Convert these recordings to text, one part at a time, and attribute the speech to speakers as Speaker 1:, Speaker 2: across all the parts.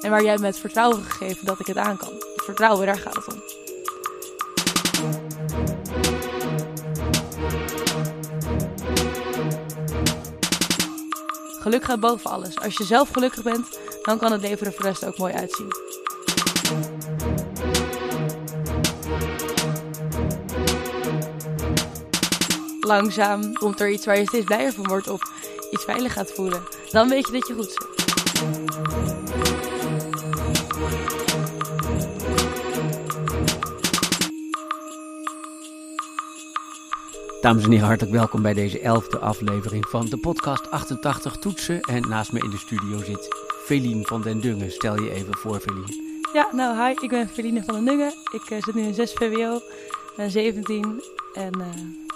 Speaker 1: En waar jij me het vertrouwen gegeven dat ik het aan kan. Vertrouwen, daar gaat het om. Geluk gaat boven alles. Als je zelf gelukkig bent, dan kan het leven er voor de rest ook mooi uitzien. Langzaam komt er iets waar je steeds blijer van wordt of iets veilig gaat voelen. Dan weet je dat je goed zit.
Speaker 2: Dames en heren, hartelijk welkom bij deze elfde aflevering van de podcast 88 Toetsen. En naast me in de studio zit Felien van den Dungen. Stel je even voor, Felien.
Speaker 1: Ja, nou hi, ik ben Feline van den Dungen. Ik eh, zit nu in 6 VWO, ben 17 en eh,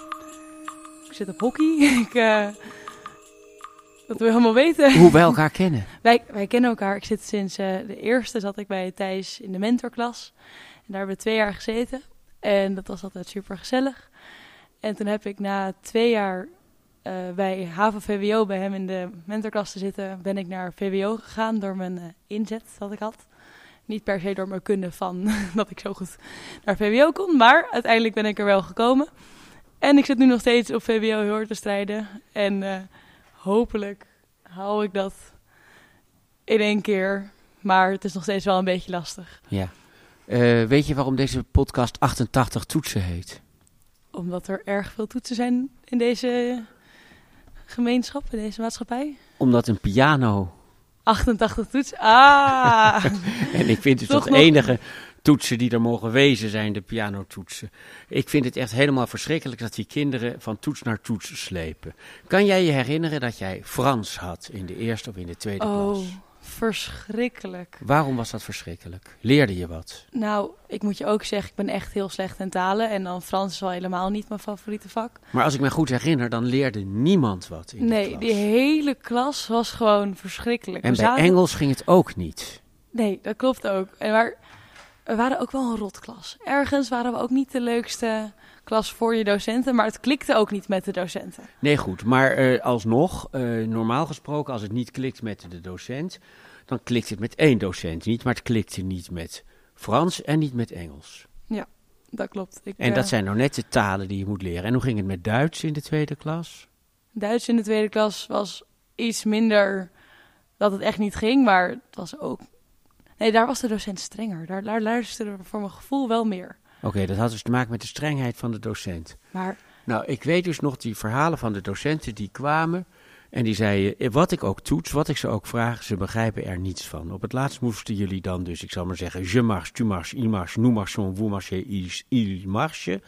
Speaker 1: ik zit op hockey. ik, eh, dat wil je helemaal weten.
Speaker 2: Hoe wij elkaar kennen.
Speaker 1: Wij, wij kennen elkaar. Ik zit sinds eh, de eerste zat ik bij Thijs in de mentorklas. En daar hebben we twee jaar gezeten. En dat was altijd super gezellig. En toen heb ik na twee jaar eh, bij HAVO VWO bij hem in de mentorklas te zitten, ben ik naar VWO gegaan door mijn inzet dat ik had. Niet per se door mijn kunde van dat ik zo goed naar VWO kon, maar uiteindelijk ben ik er wel gekomen. En ik zit nu nog steeds op VWO heel hard te strijden. En eh, hopelijk haal ik dat in één keer. Maar het is nog steeds wel een beetje lastig.
Speaker 2: Ja. Eh, weet je waarom deze podcast 88 Toetsen heet?
Speaker 1: Omdat er erg veel toetsen zijn in deze gemeenschap, in deze maatschappij.
Speaker 2: Omdat een piano,
Speaker 1: 88 toetsen. Ah!
Speaker 2: en ik vind dus
Speaker 1: Toch nog-
Speaker 2: enige toetsen die er mogen wezen zijn de pianotoetsen. Ik vind het echt helemaal verschrikkelijk dat die kinderen van toets naar toets slepen. Kan jij je herinneren dat jij Frans had in de eerste of in de tweede
Speaker 1: Oh,
Speaker 2: klas?
Speaker 1: verschrikkelijk.
Speaker 2: Waarom was dat verschrikkelijk? Leerde je wat?
Speaker 1: Nou, ik moet je ook zeggen, ik ben echt heel slecht in talen. En dan Frans is al helemaal niet mijn favoriete vak.
Speaker 2: Maar als ik me goed herinner, dan leerde niemand wat in de
Speaker 1: Nee,
Speaker 2: klas.
Speaker 1: die hele klas was gewoon verschrikkelijk.
Speaker 2: En bij
Speaker 1: zaten-
Speaker 2: Engels ging het ook niet.
Speaker 1: Nee, dat klopt ook. En maar we waren ook wel een rotklas. Ergens waren we ook niet de leukste klas voor je docenten, maar het klikte ook niet met de docenten.
Speaker 2: Nee, goed. Maar eh, alsnog, eh, normaal gesproken, als het niet klikt met de docent, dan klikt het met één docent niet. Maar het klikte niet met Frans en niet met Engels.
Speaker 1: Dat klopt. Ik,
Speaker 2: En
Speaker 1: eh,
Speaker 2: dat zijn nou net de talen die je moet leren. En hoe ging het met Duits in de tweede klas?
Speaker 1: Duits in de tweede klas was iets minder dat het echt niet ging, maar het was ook. Nee, daar was de docent strenger. Daar, daar luisterde voor mijn gevoel wel meer.
Speaker 2: Oké, dat had dus te maken met de strengheid van de docent.
Speaker 1: Maar
Speaker 2: Nou, ik weet dus nog die verhalen van de docenten die kwamen. En die zeiden, eh, wat ik ook toets, wat ik ze ook vraag, ze begrijpen er niets van. Op het laatst moesten jullie dan dus, ik zal maar zeggen, je marche, tu marches, il marche, nous marchons, vous marchez, il, il marche.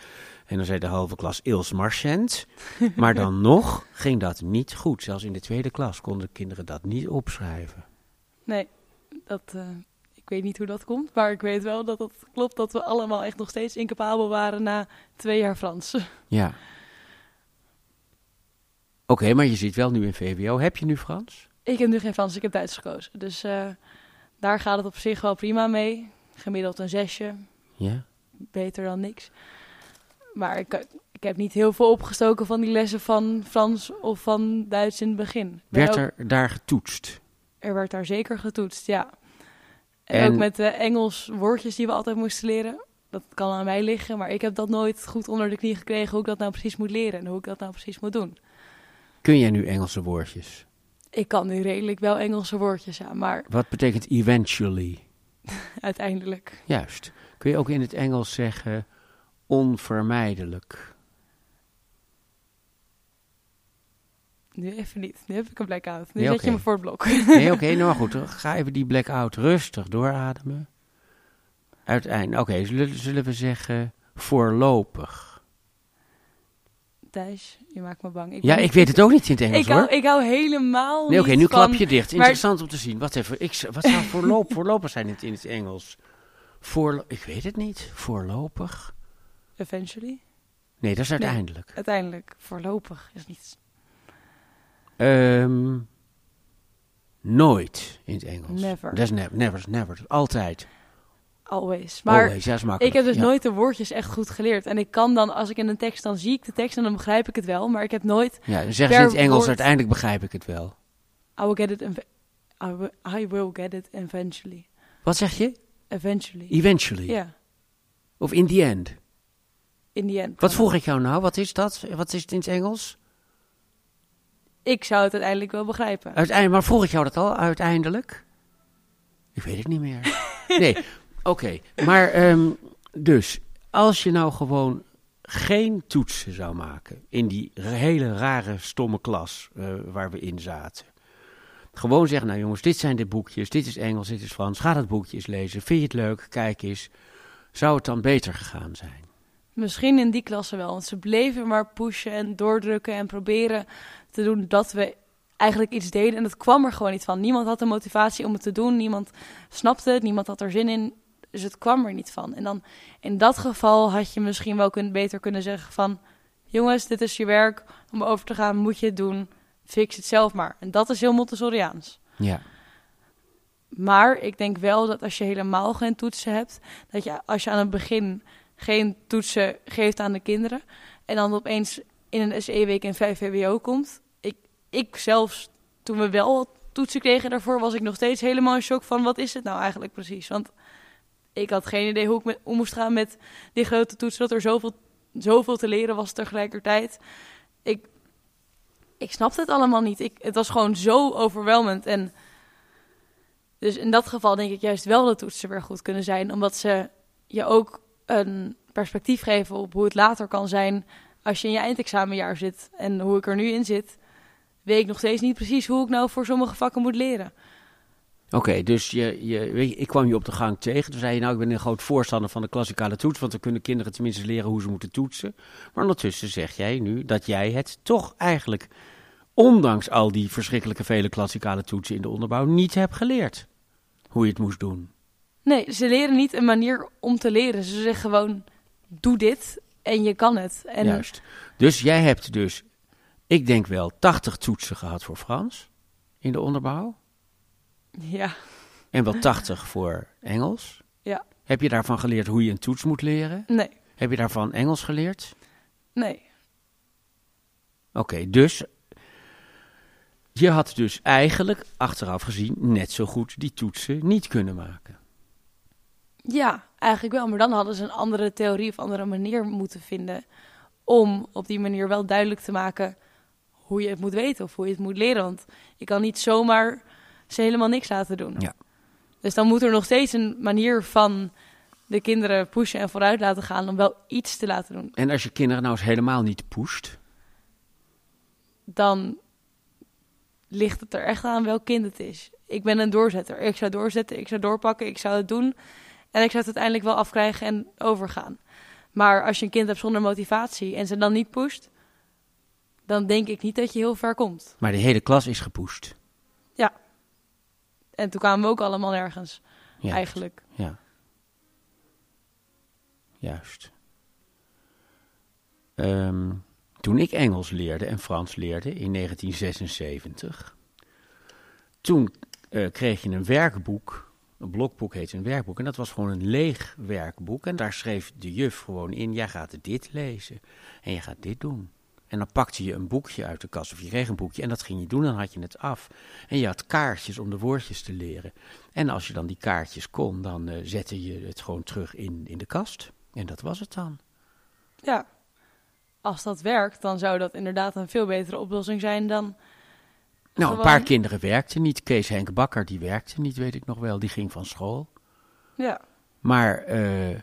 Speaker 2: En dan zei de halve klas, ils marchent. Maar dan nog ging dat niet goed. Zelfs in de tweede klas konden kinderen dat niet opschrijven.
Speaker 1: nee, dat, eh, ik weet niet hoe dat komt, maar ik weet wel dat het klopt dat we allemaal echt nog steeds incapabel waren na twee jaar Frans.
Speaker 2: Ja. Oké, maar je zit wel nu in VWO. Heb je nu Frans?
Speaker 1: Ik heb nu geen Frans, ik heb Duits gekozen. Dus eh, daar gaat het op zich wel prima mee. Gemiddeld een zesje,
Speaker 2: Ja.
Speaker 1: beter dan niks. Maar ik, ik heb niet heel veel opgestoken van die lessen van Frans of van Duits in het begin. Ben
Speaker 2: Werd
Speaker 1: ook-
Speaker 2: er daar getoetst?
Speaker 1: er werd daar zeker getoetst, ja. En,
Speaker 2: En-
Speaker 1: ook met de Engels woordjes die we altijd moesten leren. Dat kan aan mij liggen, maar ik heb dat nooit goed onder de knie gekregen hoe ik dat nou precies moet leren en hoe ik dat nou precies moet doen.
Speaker 2: Kun jij nu Engelse woordjes?
Speaker 1: Ik kan nu redelijk wel Engelse woordjes aan, maar
Speaker 2: Wat betekent eventually?
Speaker 1: uiteindelijk.
Speaker 2: Juist. Kun je ook in het Engels zeggen onvermijdelijk?
Speaker 1: Nu even niet. Nu heb ik een blackout. Nu
Speaker 2: Nee,
Speaker 1: zet je me voor het blok.
Speaker 2: Nee, oké, nou goed. Ga even die blackout rustig doorademen. Uiteindelijk, oké, zullen, zullen we zeggen voorlopig?
Speaker 1: Thijs, je maakt me bang.
Speaker 2: ja,
Speaker 1: ben
Speaker 2: ik weet het ook niet in het Engels
Speaker 1: ik hou,
Speaker 2: hoor.
Speaker 1: ik hou helemaal
Speaker 2: Nee, oké, nu
Speaker 1: van...
Speaker 2: klap je dicht. Interessant om te zien. Wat, even, ik, wat zou voorlopig, voorlopig zijn in het, in het Engels? Voorlo ik weet het niet. Voorlopig?
Speaker 1: Eventually.
Speaker 2: Nee, dat is
Speaker 1: Nee.
Speaker 2: uiteindelijk.
Speaker 1: Uiteindelijk, voorlopig is niet...
Speaker 2: Ehm, nooit in het Engels.
Speaker 1: Never.
Speaker 2: Is never, never, never. Altijd.
Speaker 1: Always. Maar
Speaker 2: Always, ja,
Speaker 1: ik heb dus
Speaker 2: Ja.
Speaker 1: nooit de woordjes echt goed geleerd. En ik kan dan, als ik in een tekst, dan zie ik de tekst en dan begrijp ik het wel. Maar ik heb nooit,
Speaker 2: Ja, dan zeggen ze in het Engels,
Speaker 1: woord-
Speaker 2: uiteindelijk begrijp ik het wel.
Speaker 1: I will get it, ev- I will, I will get it eventually.
Speaker 2: Wat zeg je?
Speaker 1: Eventually.
Speaker 2: Eventually.
Speaker 1: Ja,
Speaker 2: Of in the end.
Speaker 1: in the end.
Speaker 2: Wat vroeg ik jou nou? Wat is dat? Wat is het in het Engels?
Speaker 1: Ik zou het uiteindelijk wel begrijpen.
Speaker 2: Uiteindelijk, maar vroeg ik jou dat al uiteindelijk? Ik weet het niet meer. Nee, oké. Maar ehm, dus, als je nou gewoon geen toetsen zou maken in die hele rare, stomme klas eh, waar we in zaten. Gewoon zeggen, nou jongens, dit zijn de boekjes, dit is Engels, dit is Frans. Ga dat boekje eens lezen. Vind je het leuk? Kijk eens. Zou het dan beter gegaan zijn?
Speaker 1: Misschien in die klasse wel. Want ze bleven maar pushen en doordrukken en proberen te doen dat we eigenlijk iets deden. En dat kwam er gewoon niet van. Niemand had de motivatie om het te doen. Niemand snapte het. Niemand had er zin in. Dus het kwam er niet van. En dan in dat geval had je misschien wel kun, beter kunnen zeggen van... Jongens, dit is je werk. Om over te gaan moet je het doen. Fix het zelf maar. En dat is heel Montessoriaans.
Speaker 2: Ja.
Speaker 1: Maar ik denk wel dat als je helemaal geen toetsen hebt, dat je als je aan het begin geen toetsen geeft aan de kinderen en dan opeens in een SE-week in 5 VWO komt. Ik, ik zelfs, toen we wel toetsen kregen daarvoor, was ik nog steeds helemaal in shock van wat is het nou eigenlijk precies? Want ik had geen idee hoe ik met, om moest gaan met die grote toetsen, dat er zoveel, zoveel te leren was tegelijkertijd. Ik, ik snapte het allemaal niet. Ik, het was gewoon zo overweldigend en... Dus in dat geval denk ik juist wel dat toetsen weer goed kunnen zijn, omdat ze je ook een perspectief geven op hoe het later kan zijn als je in je eindexamenjaar zit. En hoe ik er nu in zit, weet ik nog steeds niet precies hoe ik nou voor sommige vakken moet leren.
Speaker 2: Oké, dus je, je, weet ik kwam je op de gang tegen. Toen zei je, nou, ik ben een groot voorstander van de klassikale toets, want dan kunnen kinderen tenminste leren hoe ze moeten toetsen. Maar ondertussen zeg jij nu dat jij het toch eigenlijk, ondanks al die verschrikkelijke vele klassikale toetsen in de onderbouw, niet hebt geleerd hoe je het moest doen.
Speaker 1: Nee, ze leren niet een manier om te leren. Ze zeggen gewoon, doe dit en je kan het. En
Speaker 2: Juist. Dus jij hebt dus, ik denk wel, 80 toetsen gehad voor Frans in de onderbouw.
Speaker 1: ja,
Speaker 2: En wel 80 voor Engels.
Speaker 1: Ja.
Speaker 2: Heb je daarvan geleerd hoe je een toets moet leren?
Speaker 1: nee,
Speaker 2: Heb je daarvan Engels geleerd?
Speaker 1: nee.
Speaker 2: Oké, dus je had dus eigenlijk achteraf gezien net zo goed die toetsen niet kunnen maken.
Speaker 1: Ja, eigenlijk wel. Maar dan hadden ze een andere theorie of andere manier moeten vinden om op die manier wel duidelijk te maken hoe je het moet weten of hoe je het moet leren. Want je kan niet zomaar ze helemaal niks laten doen.
Speaker 2: Ja.
Speaker 1: Dus dan moet er nog steeds een manier van de kinderen pushen en vooruit laten gaan om wel iets te laten doen.
Speaker 2: En als je kinderen nou eens helemaal niet pusht,
Speaker 1: Dan ligt het er echt aan welk kind het is. Ik ben een doorzetter. Ik zou doorzetten, ik zou doorpakken, ik zou het doen. En ik zou het uiteindelijk wel afkrijgen en overgaan. Maar als je een kind hebt zonder motivatie en ze dan niet pusht, dan denk ik niet dat je heel ver komt.
Speaker 2: maar de hele klas is gepusht.
Speaker 1: En toen kwamen we ook allemaal nergens,
Speaker 2: Ja,
Speaker 1: eigenlijk.
Speaker 2: Ja. Juist. Ehm, toen ik Engels leerde en Frans leerde in 1976, toen eh, kreeg je een werkboek. Een blokboek heet een werkboek. En dat was gewoon een leeg werkboek. En daar schreef de juf gewoon in: jij gaat dit lezen. En je gaat dit doen. En dan pakte je een boekje uit de kast, of je kreeg een boekje en dat ging je doen, dan had je het af. En je had kaartjes om de woordjes te leren. En als je dan die kaartjes kon, dan eh, zette je het gewoon terug in, in de kast. En dat was het dan.
Speaker 1: Ja, als dat werkt, dan zou dat inderdaad een veel betere oplossing zijn dan...
Speaker 2: Nou, een paar kinderen werkten niet. Kees Henk Bakker, die werkte niet, weet ik nog wel. Die ging van school.
Speaker 1: Ja,
Speaker 2: Maar eh,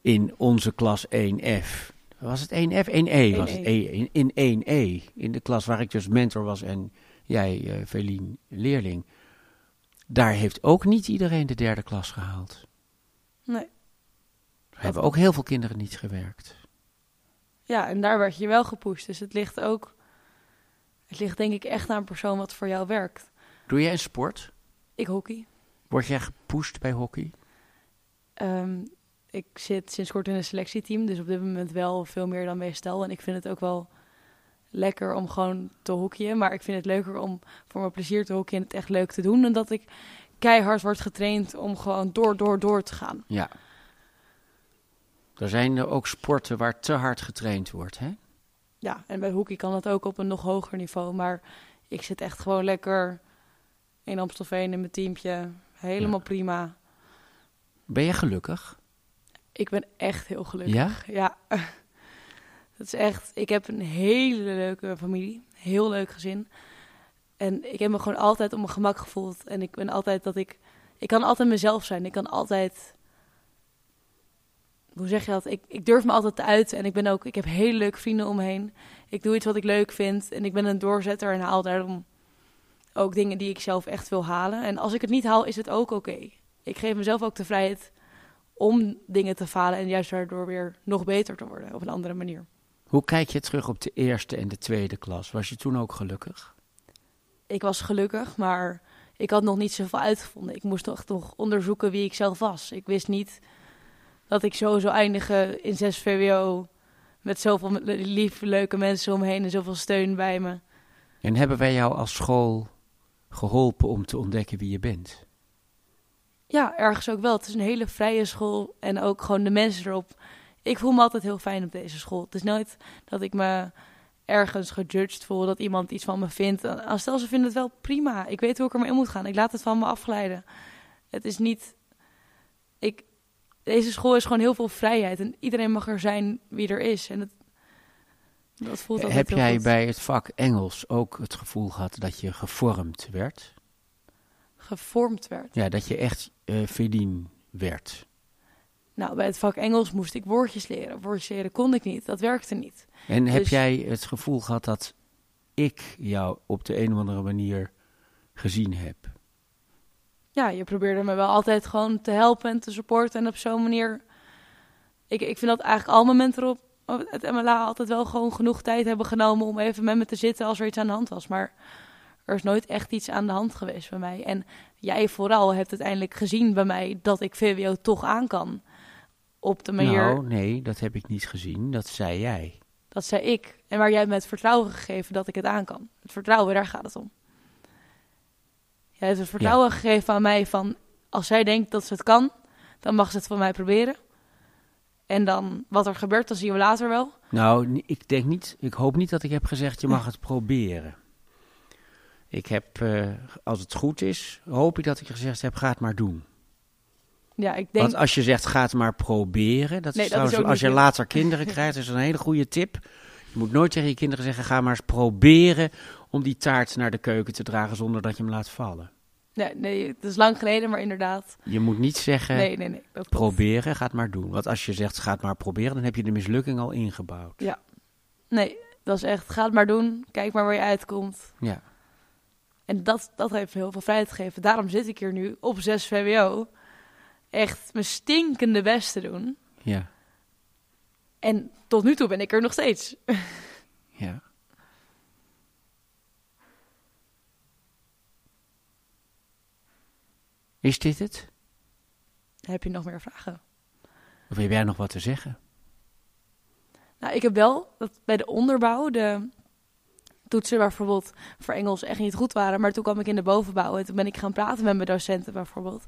Speaker 2: in onze klas 1F, was het 1F? 1E was het.
Speaker 1: 1E.
Speaker 2: E, in, in 1E, in de klas waar ik dus mentor was en jij, Velien, leerling. Daar heeft ook niet iedereen de derde klas gehaald.
Speaker 1: nee.
Speaker 2: Er hebben ook heel veel kinderen niet gewerkt.
Speaker 1: Ja, en daar werd je wel gepusht. Dus het ligt ook... Het ligt denk ik echt aan een persoon wat voor jou werkt.
Speaker 2: Doe jij een sport?
Speaker 1: Ik hockey.
Speaker 2: Word jij gepusht bij hockey?
Speaker 1: Ehm, ik zit sinds kort in een selectieteam, dus op dit moment wel veel meer dan meestal. En ik vind het ook wel lekker om gewoon te hockeyen. Maar ik vind het leuker om voor mijn plezier te hockeyen en het echt leuk te doen. Dan dat ik keihard wordt getraind om gewoon door, door, door te gaan.
Speaker 2: Ja. Er zijn er ook sporten waar te hard getraind wordt, hè?
Speaker 1: Ja, en bij hockey kan dat ook op een nog hoger niveau. Maar ik zit echt gewoon lekker in Amstelveen in mijn teampje. Helemaal
Speaker 2: Ja.
Speaker 1: prima.
Speaker 2: Ben je gelukkig?
Speaker 1: Ik ben echt heel gelukkig.
Speaker 2: Ja?
Speaker 1: Ja. Dat is echt... Ik heb een hele leuke familie. Heel leuk gezin. En ik heb me gewoon altijd op mijn gemak gevoeld. En ik ben altijd dat ik... Ik kan altijd mezelf zijn. Ik kan altijd... Hoe zeg je dat? Ik, ik durf me altijd te uiten. En ik ben ook... Ik heb hele leuke vrienden om me heen. Ik doe iets wat ik leuk vind. En ik ben een doorzetter en haal daarom ook dingen die ik zelf echt wil halen. En als ik het niet haal, is het ook oké. Ik geef mezelf ook de vrijheid om dingen te falen en juist daardoor weer nog beter te worden op een andere manier.
Speaker 2: Hoe kijk je terug op de eerste en de tweede klas? Was je toen ook gelukkig?
Speaker 1: Ik was gelukkig, maar ik had nog niet zoveel uitgevonden. Ik moest toch nog onderzoeken wie ik zelf was. Ik wist niet dat ik zo zou eindigen in 6 VWO met zoveel lieve, leuke mensen om me heen en zoveel steun bij me.
Speaker 2: En hebben wij jou als school geholpen om te ontdekken wie je bent?
Speaker 1: Ja, ergens ook wel. Het is een hele vrije school en ook gewoon de mensen erop. Ik voel me altijd heel fijn op deze school. Het is nooit dat ik me ergens gejudged voel, dat iemand iets van me vindt. Als stel ze vinden het wel prima. Ik weet hoe ik ermee om moet gaan. Ik laat het van me afglijden. Het is niet... Ik... Deze school is gewoon heel veel vrijheid en iedereen mag er zijn wie er is. En het... dat voelt altijd
Speaker 2: Heb jij
Speaker 1: goed.
Speaker 2: bij het vak Engels ook het gevoel gehad dat je gevormd werd?
Speaker 1: gevormd werd.
Speaker 2: Ja, dat je echt eh Feline werd.
Speaker 1: Nou, bij het vak Engels moest ik woordjes leren. Woordjes leren kon ik niet. Dat werkte niet.
Speaker 2: En heb
Speaker 1: Dus-
Speaker 2: jij het gevoel gehad dat ik jou op de een of andere manier gezien heb?
Speaker 1: Ja, je probeerde me wel altijd gewoon te helpen en te supporten. En op zo'n manier. Ik, ik vind dat eigenlijk al mijn momenten op het MLA altijd wel gewoon genoeg tijd hebben genomen om even met me te zitten als er iets aan de hand was. Maar er is nooit echt iets aan de hand geweest bij mij. En jij vooral hebt uiteindelijk gezien bij mij dat ik VWO toch aan kan. Op de manier,
Speaker 2: Nou, nee, dat heb ik niet gezien. Dat zei jij.
Speaker 1: dat zei ik. En waar jij me het vertrouwen gegeven dat ik het aan kan. Het vertrouwen, daar gaat het om. Jij hebt het vertrouwen gegeven aan mij van... als zij denkt dat ze het kan, dan mag ze het van mij proberen. En dan wat er gebeurt, dat zien we later wel.
Speaker 2: Nou, ik denk niet, ik hoop niet dat ik heb gezegd je mag het proberen. Ik heb, eh, als het goed is, hoop ik dat ik gezegd heb, ga het maar doen.
Speaker 1: Ja, ik denk...
Speaker 2: Want als je zegt, ga het maar proberen, dat
Speaker 1: Nee,
Speaker 2: is
Speaker 1: dat is
Speaker 2: trouwens, als je
Speaker 1: goed.
Speaker 2: later kinderen krijgt, is een hele goede tip. Je moet nooit tegen je kinderen zeggen, ga maar eens proberen om die taart naar de keuken te dragen zonder dat je hem laat vallen.
Speaker 1: Nee, nee, het is lang geleden, maar inderdaad.
Speaker 2: Je moet niet zeggen,
Speaker 1: Nee, nee, nee.
Speaker 2: proberen, ga het maar doen. Want als je zegt, ga het maar proberen, dan heb je de mislukking al ingebouwd.
Speaker 1: Nee, dat is echt, ga het maar doen. Kijk maar waar je uitkomt.
Speaker 2: Ja.
Speaker 1: En dat, dat heeft me heel veel vrijheid gegeven. Daarom zit ik hier nu op 6 VWO. Echt mijn stinkende best te doen.
Speaker 2: Ja,
Speaker 1: En tot nu toe ben ik er nog steeds.
Speaker 2: ja. Is dit het?
Speaker 1: Heb je nog meer vragen?
Speaker 2: Of heb jij nog wat te zeggen?
Speaker 1: Nou, ik heb wel dat bij de onderbouw de toetsen bijvoorbeeld voor Engels echt niet goed waren. Maar toen kwam ik in de bovenbouw en toen ben ik gaan praten met mijn docenten bijvoorbeeld.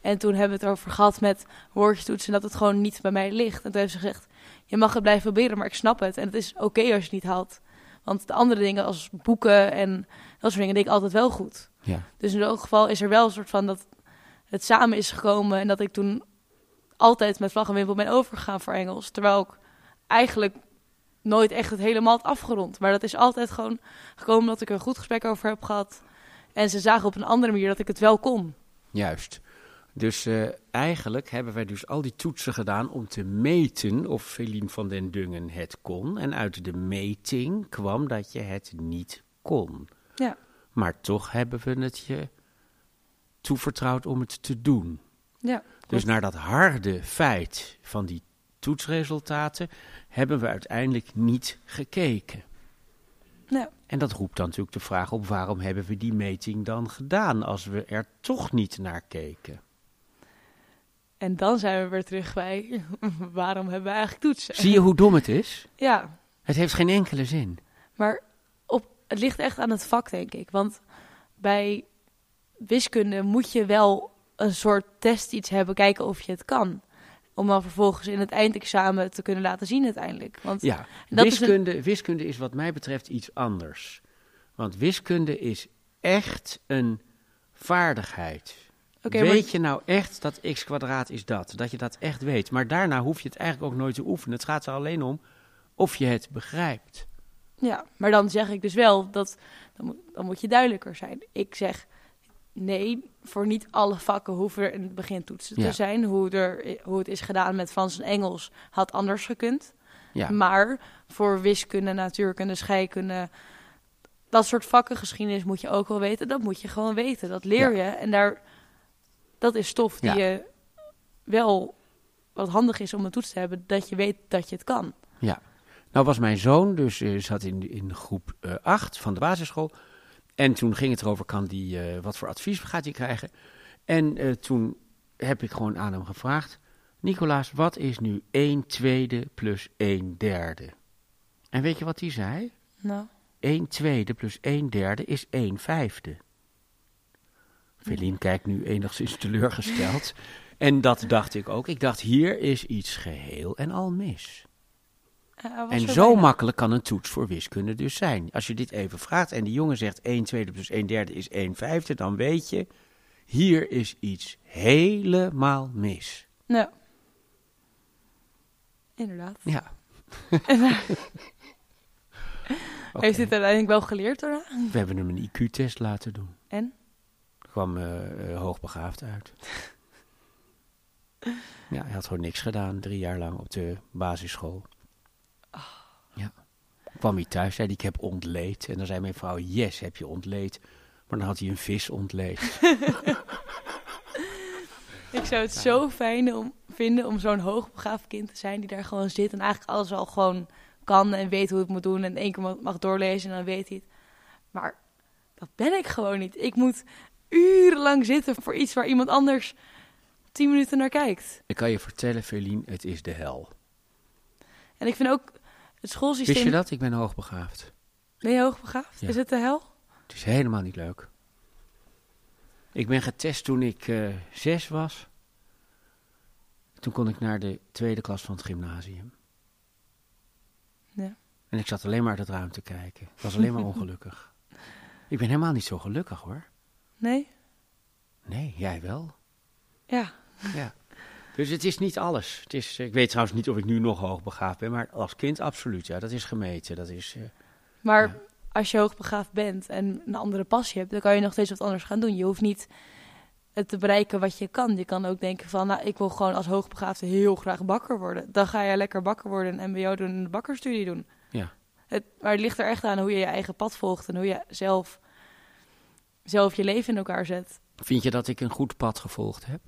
Speaker 1: En toen hebben we het over gehad met woordjestoetsen dat het gewoon niet bij mij ligt. En toen heeft ze gezegd, je mag het blijven proberen, maar ik snap het. En het is oké als je het niet haalt. Want de andere dingen als boeken en dat soort dingen deed ik altijd wel goed.
Speaker 2: Ja.
Speaker 1: Dus in elk geval is er wel een soort van dat het samen is gekomen. En dat ik toen altijd met vlag en wimpel ben overgegaan voor Engels. Terwijl ik eigenlijk nooit echt het helemaal had afgerond. Maar dat is altijd gewoon gekomen dat ik er een goed gesprek over heb gehad. En ze zagen op een andere manier dat ik het wel kon.
Speaker 2: Juist. Dus eh, eigenlijk hebben wij dus al die toetsen gedaan om te meten of Feline van den Dungen het kon. En uit de meting kwam dat je het niet kon.
Speaker 1: Ja.
Speaker 2: Maar toch hebben we het je toevertrouwd om het te doen.
Speaker 1: Ja,
Speaker 2: Dus naar dat harde feit van die toetsresultaten hebben we uiteindelijk niet gekeken.
Speaker 1: Ja.
Speaker 2: En dat roept dan natuurlijk de vraag op waarom hebben we die meting dan gedaan als we er toch niet naar keken.
Speaker 1: En dan zijn we weer terug bij waarom hebben we eigenlijk toetsen?
Speaker 2: Zie je hoe dom het is?
Speaker 1: Ja,
Speaker 2: Het heeft geen enkele zin.
Speaker 1: maar op, het ligt echt aan het vak, denk ik. Want bij wiskunde moet je wel een soort test iets hebben, kijken of je het kan. Om dan vervolgens in het eindexamen te kunnen laten zien uiteindelijk. Want
Speaker 2: Ja,
Speaker 1: dat is een-
Speaker 2: wiskunde, wiskunde is wat mij betreft iets anders. Want wiskunde is echt een vaardigheid.
Speaker 1: Maar-
Speaker 2: weet je nou echt dat x kwadraat is dat? Dat je dat echt weet. Maar daarna hoef je het eigenlijk ook nooit te oefenen. Het gaat er alleen om of je het begrijpt.
Speaker 1: Ja, maar dan zeg ik dus wel dat dan moet, dan moet je duidelijker zijn. Ik zeg nee, voor niet alle vakken hoeven er in het begin toetsen
Speaker 2: Ja.
Speaker 1: te zijn. Hoe, er, hoe het is gedaan met Frans en Engels had anders gekund.
Speaker 2: Ja,
Speaker 1: Maar voor wiskunde, natuurkunde, scheikunde, dat soort vakken, geschiedenis moet je ook wel weten. Dat moet je gewoon weten. Dat leer je. En daar, dat is stof die je wel wat handig is om een toets te hebben, dat je weet dat je het kan.
Speaker 2: ja. Nou was mijn zoon dus eh, zat in, in groep 8 van de basisschool. En toen ging het erover, kan die, eh, wat voor advies gaat hij krijgen? En eh, toen heb ik gewoon aan hem gevraagd... Nicolaas, wat is nu 1 tweede plus 1 derde? En weet je wat hij zei?
Speaker 1: Nou,
Speaker 2: 1 tweede plus 1 derde is 1 vijfde. Feline kijkt nu enigszins teleurgesteld. en dat dacht ik ook. Ik dacht, hier is iets geheel en al mis.
Speaker 1: Eh, was
Speaker 2: En zo
Speaker 1: bijna.
Speaker 2: makkelijk kan een toets voor wiskunde dus zijn. Als je dit even vraagt en die jongen zegt 1 tweede plus 1 derde is 1 vijfde, dan weet je, hier is iets helemaal mis.
Speaker 1: Nou, inderdaad.
Speaker 2: Ja. Oké,
Speaker 1: Heeft dit uiteindelijk wel geleerd daarna?
Speaker 2: We hebben hem een IQ-test laten doen.
Speaker 1: En?
Speaker 2: Kwam eh, eh, hoogbegaafd uit. ja, hij had gewoon niks gedaan, drie jaar lang op de basisschool. Kwam hij thuis, zei hij, ik heb ontleed. En dan zei mijn vrouw, yes, heb je ontleed. Maar dan had hij een vis ontleed.
Speaker 1: Ik zou het zo fijn om, vinden om zo'n hoogbegaafd kind te zijn die daar gewoon zit en eigenlijk alles al gewoon kan en weet hoe het moet doen en één keer mag doorlezen en dan weet hij het. Maar dat ben ik gewoon niet. Ik moet urenlang zitten voor iets waar iemand anders tien minuten naar kijkt.
Speaker 2: Ik kan je vertellen, Feline, het is de hel.
Speaker 1: En ik vind ook het schoolsysteem...
Speaker 2: Wist je dat? Ik ben hoogbegaafd.
Speaker 1: Ben je hoogbegaafd?
Speaker 2: Ja.
Speaker 1: Is het de hel?
Speaker 2: Het is helemaal niet leuk. Ik ben getest toen ik eh, zes was. Toen kon ik naar de tweede klas van het gymnasium.
Speaker 1: Ja.
Speaker 2: En ik zat alleen maar uit het raam te kijken. Ik was alleen maar ongelukkig. Ik ben helemaal niet zo gelukkig hoor.
Speaker 1: Nee?
Speaker 2: Nee, jij wel.
Speaker 1: Ja.
Speaker 2: Ja. Dus het is niet alles. Het is, ik weet trouwens niet of ik nu nog hoogbegaafd ben, maar als kind absoluut. Ja, dat is gemeten. Dat is, eh,
Speaker 1: Maar
Speaker 2: Ja.
Speaker 1: als je hoogbegaafd bent en een andere passie hebt, dan kan je nog steeds wat anders gaan doen. Je hoeft niet het te bereiken wat je kan. Je kan ook denken van, nou, ik wil gewoon als hoogbegaafde heel graag bakker worden. Dan ga je lekker bakker worden en mbo doen en een bakkerstudie doen.
Speaker 2: Ja.
Speaker 1: Het, maar het ligt er echt aan hoe je je eigen pad volgt en hoe je zelf, zelf je leven in elkaar zet.
Speaker 2: Vind je dat ik een goed pad gevolgd heb?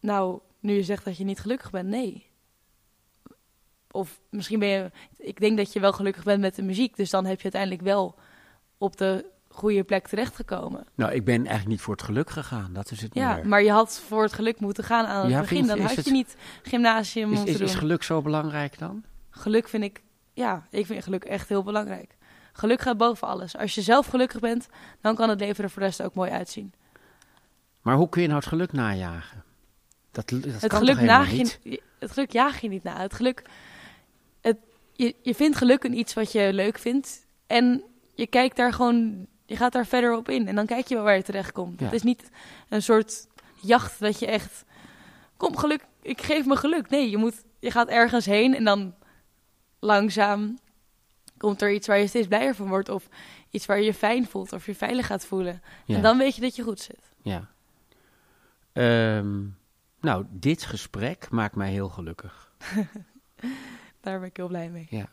Speaker 1: Nou, nu je zegt dat je niet gelukkig bent, nee. Of misschien ben je... Ik denk dat je wel gelukkig bent met de muziek. Dus dan heb je uiteindelijk wel op de goede plek terechtgekomen.
Speaker 2: Nou, ik ben eigenlijk niet voor het geluk gegaan. Dat is het
Speaker 1: Ja,
Speaker 2: meer.
Speaker 1: maar je had voor het geluk moeten gaan aan het
Speaker 2: Ja,
Speaker 1: begin. Dan
Speaker 2: is
Speaker 1: had
Speaker 2: het-
Speaker 1: je niet gymnasium
Speaker 2: Is,
Speaker 1: moeten
Speaker 2: is,
Speaker 1: doen.
Speaker 2: is geluk zo belangrijk dan?
Speaker 1: Geluk vind ik... Ja, ik vind geluk echt heel belangrijk. Geluk gaat boven alles. Als je zelf gelukkig bent, dan kan het leven er voor de rest ook mooi uitzien.
Speaker 2: Maar hoe kun je nou het geluk najagen? Dat, dat
Speaker 1: het,
Speaker 2: kan
Speaker 1: geluk
Speaker 2: helemaal
Speaker 1: naag
Speaker 2: niet?
Speaker 1: je, het geluk jaag je niet na. Het geluk... Het, je, je vindt geluk in iets wat je leuk vindt. En je kijkt daar gewoon... Je gaat daar verder op in. En dan kijk je wel waar je terecht komt.
Speaker 2: Ja.
Speaker 1: Het is niet een soort jacht dat je echt... Kom, geluk, ik geef me geluk. Nee, je, moet, je gaat ergens heen en dan langzaam komt er iets waar je steeds blijer van wordt. Of iets waar je je fijn voelt of je veilig gaat voelen.
Speaker 2: Ja.
Speaker 1: En dan weet je dat je goed zit.
Speaker 2: ja. Ehm, nou, dit gesprek maakt mij heel gelukkig.
Speaker 1: Daar ben ik heel blij mee.
Speaker 2: Ja.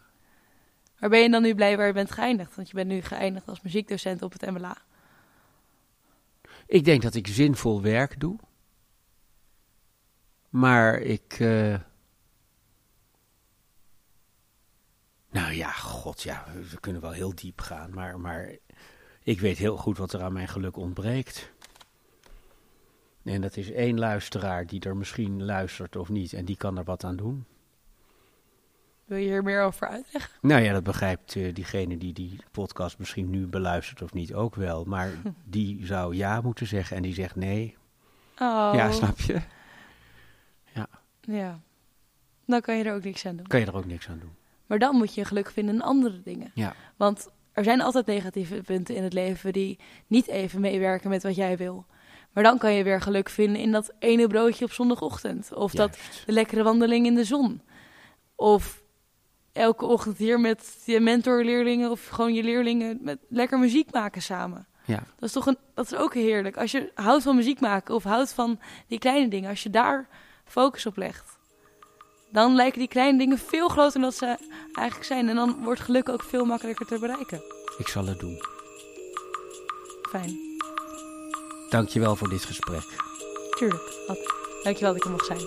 Speaker 1: Maar ben je dan nu blij waar je bent geëindigd? Want je bent nu geëindigd als muziekdocent op het MLA.
Speaker 2: Ik denk dat ik zinvol werk doe. Maar ik. eh, Nou ja, god ja, we kunnen wel heel diep gaan. Maar, maar ik weet heel goed wat er aan mijn geluk ontbreekt. En dat is één luisteraar die er misschien luistert of niet. En die kan er wat aan doen.
Speaker 1: Wil je hier meer over uitleggen?
Speaker 2: Nou ja, dat begrijpt eh, diegene die die podcast misschien nu beluistert of niet ook wel. Maar die zou ja moeten zeggen en die zegt nee.
Speaker 1: Oh.
Speaker 2: Ja, snap je?
Speaker 1: Ja. Dan kan je er ook niks aan doen.
Speaker 2: Kan je er ook niks aan doen.
Speaker 1: Maar dan moet je geluk vinden in andere dingen.
Speaker 2: Ja.
Speaker 1: Want er zijn altijd negatieve punten in het leven die niet even meewerken met wat jij wil. Maar dan kan je weer geluk vinden in dat ene broodje op zondagochtend. Of dat de lekkere wandeling in de zon. Of elke ochtend hier met je mentorleerlingen of gewoon je leerlingen met lekker muziek maken samen.
Speaker 2: Ja.
Speaker 1: Dat is toch een, dat is ook heerlijk. Als je houdt van muziek maken of houdt van die kleine dingen, als je daar focus op legt, dan lijken die kleine dingen veel groter dan dat ze eigenlijk zijn. En dan wordt geluk ook veel makkelijker te bereiken.
Speaker 2: Ik zal het doen.
Speaker 1: Fijn.
Speaker 2: Dankjewel voor dit gesprek.
Speaker 1: Tuurlijk. Wat. Dankjewel dat ik er mocht zijn.